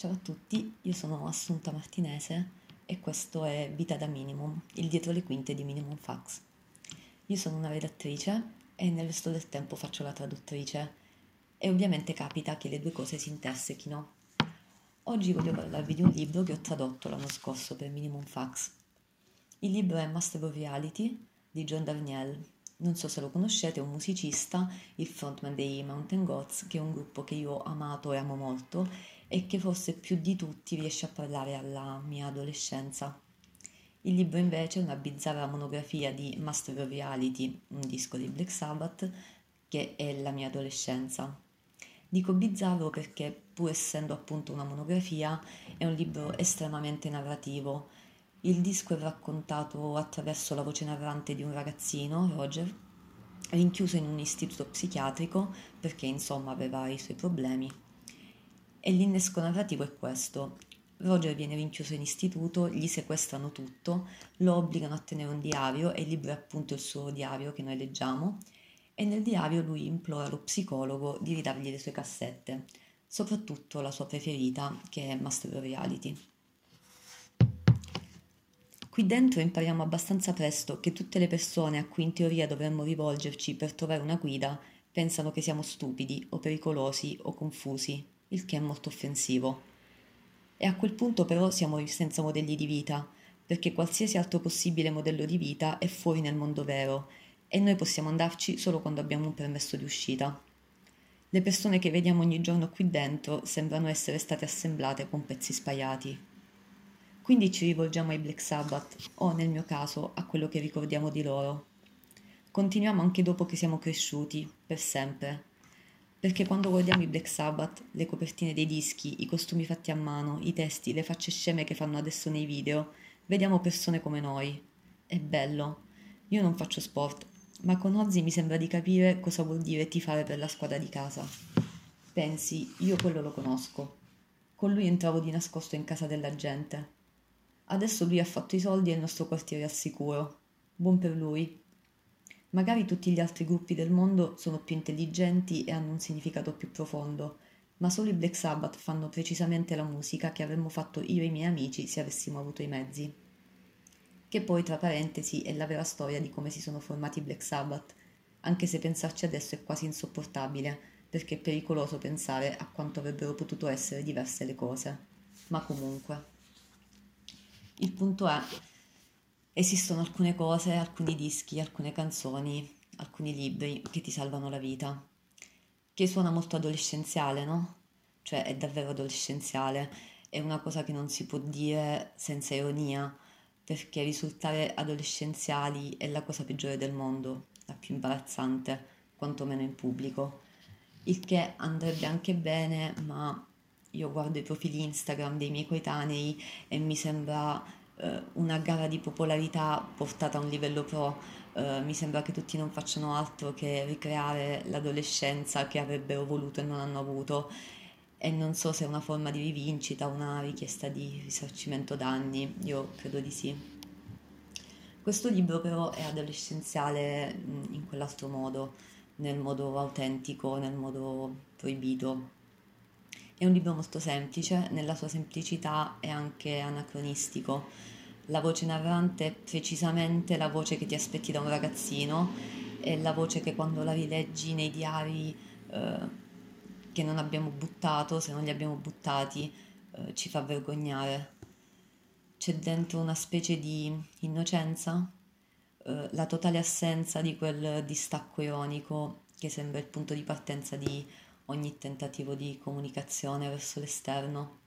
Ciao a tutti, io sono Assunta Martinese e questo è Vita da Minimum, il dietro le quinte di Minimum Fax. Io sono una redattrice e nel resto del tempo faccio la traduttrice e ovviamente capita che le due cose si intersechino. Oggi voglio parlarvi di un libro che ho tradotto l'anno scorso per Minimum Fax. Il libro è Master of Reality di John Darnielle. Non so se lo conoscete, è un musicista, il frontman dei Mountain Goats, che è un gruppo che io ho amato e amo molto e che forse più di tutti riesce a parlare alla mia adolescenza. Il libro invece è una bizzarra monografia di Master of Reality, un disco di Black Sabbath, che è la mia adolescenza. Dico bizzarro perché, pur essendo appunto una monografia, è un libro estremamente narrativo. Il disco è raccontato attraverso la voce narrante di un ragazzino, Roger, rinchiuso in un istituto psichiatrico perché insomma aveva i suoi problemi. E l'innesco narrativo è questo. Roger viene rinchiuso in istituto, gli sequestrano tutto, lo obbligano a tenere un diario e il libro è appunto il suo diario che noi leggiamo e nel diario lui implora lo psicologo di ridargli le sue cassette, soprattutto la sua preferita che è Master of Reality. Qui dentro impariamo abbastanza presto che tutte le persone a cui in teoria dovremmo rivolgerci per trovare una guida pensano che siamo stupidi o pericolosi o confusi il che è molto offensivo. E a quel punto però siamo senza modelli di vita, perché qualsiasi altro possibile modello di vita è fuori nel mondo vero e noi possiamo andarci solo quando abbiamo un permesso di uscita. Le persone che vediamo ogni giorno qui dentro sembrano essere state assemblate con pezzi spaiati. Quindi ci rivolgiamo ai Black Sabbath o, nel mio caso, a quello che ricordiamo di loro. Continuiamo anche dopo che siamo cresciuti, per sempre, perché quando guardiamo i Black Sabbath, le copertine dei dischi, i costumi fatti a mano, i testi, le facce sceme che fanno adesso nei video, vediamo persone come noi. È bello. Io non faccio sport, ma con Ozzy mi sembra di capire cosa vuol dire tifare per la squadra di casa. Pensi, io quello lo conosco. Con lui entravo di nascosto in casa della gente. Adesso lui ha fatto i soldi e il nostro quartiere è al sicuro. Buon per lui, Magari tutti gli altri gruppi del mondo sono più intelligenti e hanno un significato più profondo, ma solo i Black Sabbath fanno precisamente la musica che avremmo fatto io e i miei amici se avessimo avuto i mezzi. Che poi, tra parentesi, è la vera storia di come si sono formati i Black Sabbath, anche se pensarci adesso è quasi insopportabile, perché è pericoloso pensare a quanto avrebbero potuto essere diverse le cose. Ma comunque. Il punto è Esistono alcune cose, alcuni dischi, alcune canzoni, alcuni libri che ti salvano la vita, che suona molto adolescenziale, no? Cioè è davvero adolescenziale, è una cosa che non si può dire senza ironia, perché risultare adolescenziali è la cosa peggiore del mondo, la più imbarazzante, quantomeno in pubblico. Il che andrebbe anche bene, ma io guardo i profili Instagram dei miei coetanei e mi sembra una gara di popolarità portata a un livello pro. Uh, mi sembra che tutti non facciano altro che ricreare l'adolescenza che avrebbero voluto e non hanno avuto e non so se è una forma di rivincita, una richiesta di risarcimento danni, io credo di sì. Questo libro però è adolescenziale mm, in quell'altro modo, nel modo autentico, nel modo proibito. È un libro molto semplice, nella sua semplicità è anche anacronistico. La voce narrante è precisamente la voce che ti aspetti da un ragazzino, è la voce che quando la rileggi nei diari eh, che non abbiamo buttato, se non li abbiamo buttati, eh, ci fa vergognare. C'è dentro una specie di innocenza, eh, la totale assenza di quel distacco ironico che sembra il punto di partenza di ogni tentativo di comunicazione verso l'esterno.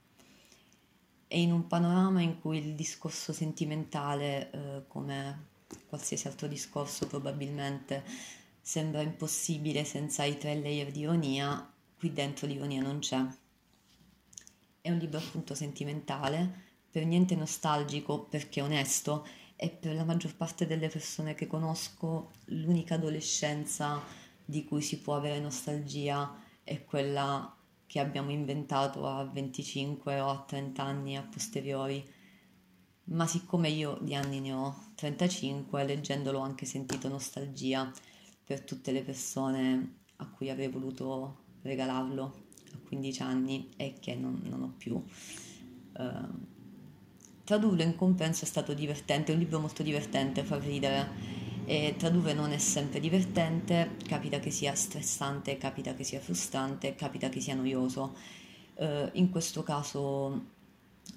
E in un panorama in cui il discorso sentimentale, eh, come qualsiasi altro discorso probabilmente, sembra impossibile senza i tre layer di ironia, qui dentro l'ironia non c'è. È un libro appunto sentimentale, per niente nostalgico perché onesto e per la maggior parte delle persone che conosco l'unica adolescenza di cui si può avere nostalgia è quella che abbiamo inventato a 25 o a 30 anni a posteriori. Ma siccome io di anni ne ho 35, leggendolo ho anche sentito nostalgia per tutte le persone a cui avrei voluto regalarlo, a 15 anni e che non, non ho più. Uh, tradurlo in compenso è stato divertente, è un libro molto divertente, fa ridere. E tradurre non è sempre divertente, capita che sia stressante, capita che sia frustrante, capita che sia noioso. Uh, in questo caso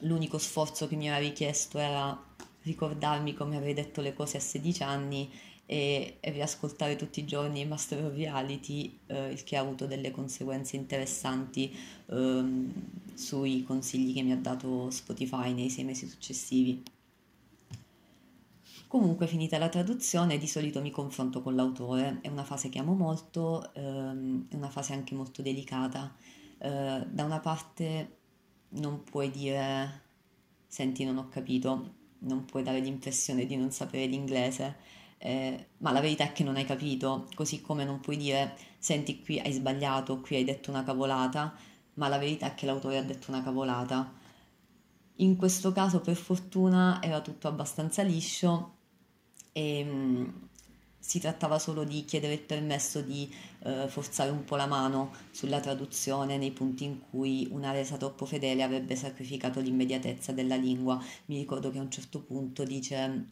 l'unico sforzo che mi era richiesto era ricordarmi come avrei detto le cose a 16 anni e, e riascoltare tutti i giorni Master of Reality, eh, il che ha avuto delle conseguenze interessanti ehm, sui consigli che mi ha dato Spotify nei sei mesi successivi. Comunque, finita la traduzione, di solito mi confronto con l'autore, è una fase che amo molto, ehm, è una fase anche molto delicata. Eh, da una parte non puoi dire senti non ho capito, non puoi dare l'impressione di non sapere l'inglese, eh, ma la verità è che non hai capito, così come non puoi dire senti qui hai sbagliato, qui hai detto una cavolata, ma la verità è che l'autore ha detto una cavolata. In questo caso per fortuna era tutto abbastanza liscio e mm, si trattava solo di chiedere il permesso di eh, forzare un po' la mano sulla traduzione nei punti in cui una resa troppo fedele avrebbe sacrificato l'immediatezza della lingua. Mi ricordo che a un certo punto dice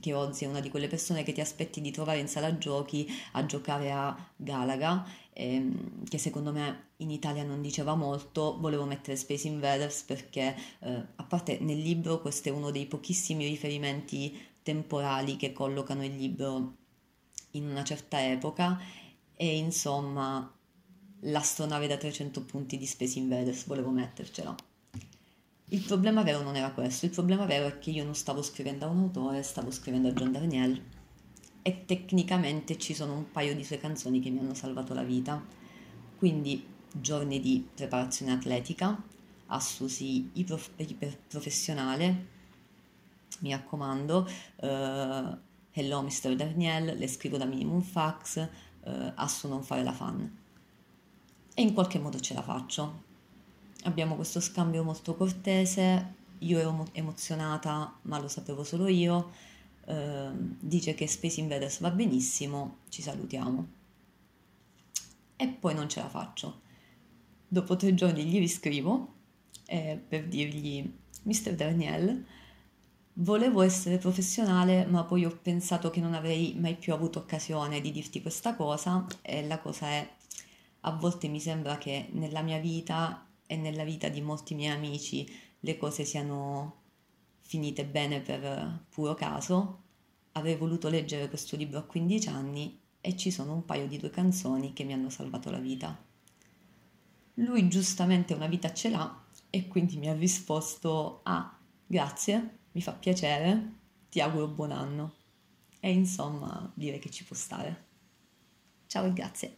che Ozzy è una di quelle persone che ti aspetti di trovare in sala giochi a giocare a Galaga, ehm, che secondo me in Italia non diceva molto, volevo mettere Space Invaders perché eh, a parte nel libro questo è uno dei pochissimi riferimenti temporali che collocano il libro in una certa epoca e insomma l'astronave da 300 punti di Space Invaders volevo mettercela. Il problema vero non era questo, il problema vero è che io non stavo scrivendo a un autore, stavo scrivendo a John Darnielle e tecnicamente ci sono un paio di sue canzoni che mi hanno salvato la vita. Quindi giorni di preparazione atletica, assusi iperprofessionale, mi raccomando, uh, Hello Mr. Daniel, le scrivo da minimum fax, eh, Assu non fare la fan. E in qualche modo ce la faccio. Abbiamo questo scambio molto cortese, io ero emozionata ma lo sapevo solo io, eh, dice che Space Invaders va benissimo, ci salutiamo. E poi non ce la faccio. Dopo tre giorni gli riscrivo eh, per dirgli Mr. Daniel, Volevo essere professionale, ma poi ho pensato che non avrei mai più avuto occasione di dirti questa cosa e la cosa è, a volte mi sembra che nella mia vita e nella vita di molti miei amici le cose siano finite bene per puro caso. Avrei voluto leggere questo libro a 15 anni e ci sono un paio di due canzoni che mi hanno salvato la vita. Lui giustamente una vita ce l'ha e quindi mi ha risposto ah, grazie, mi fa piacere, ti auguro buon anno. E insomma, direi che ci può stare. Ciao e grazie.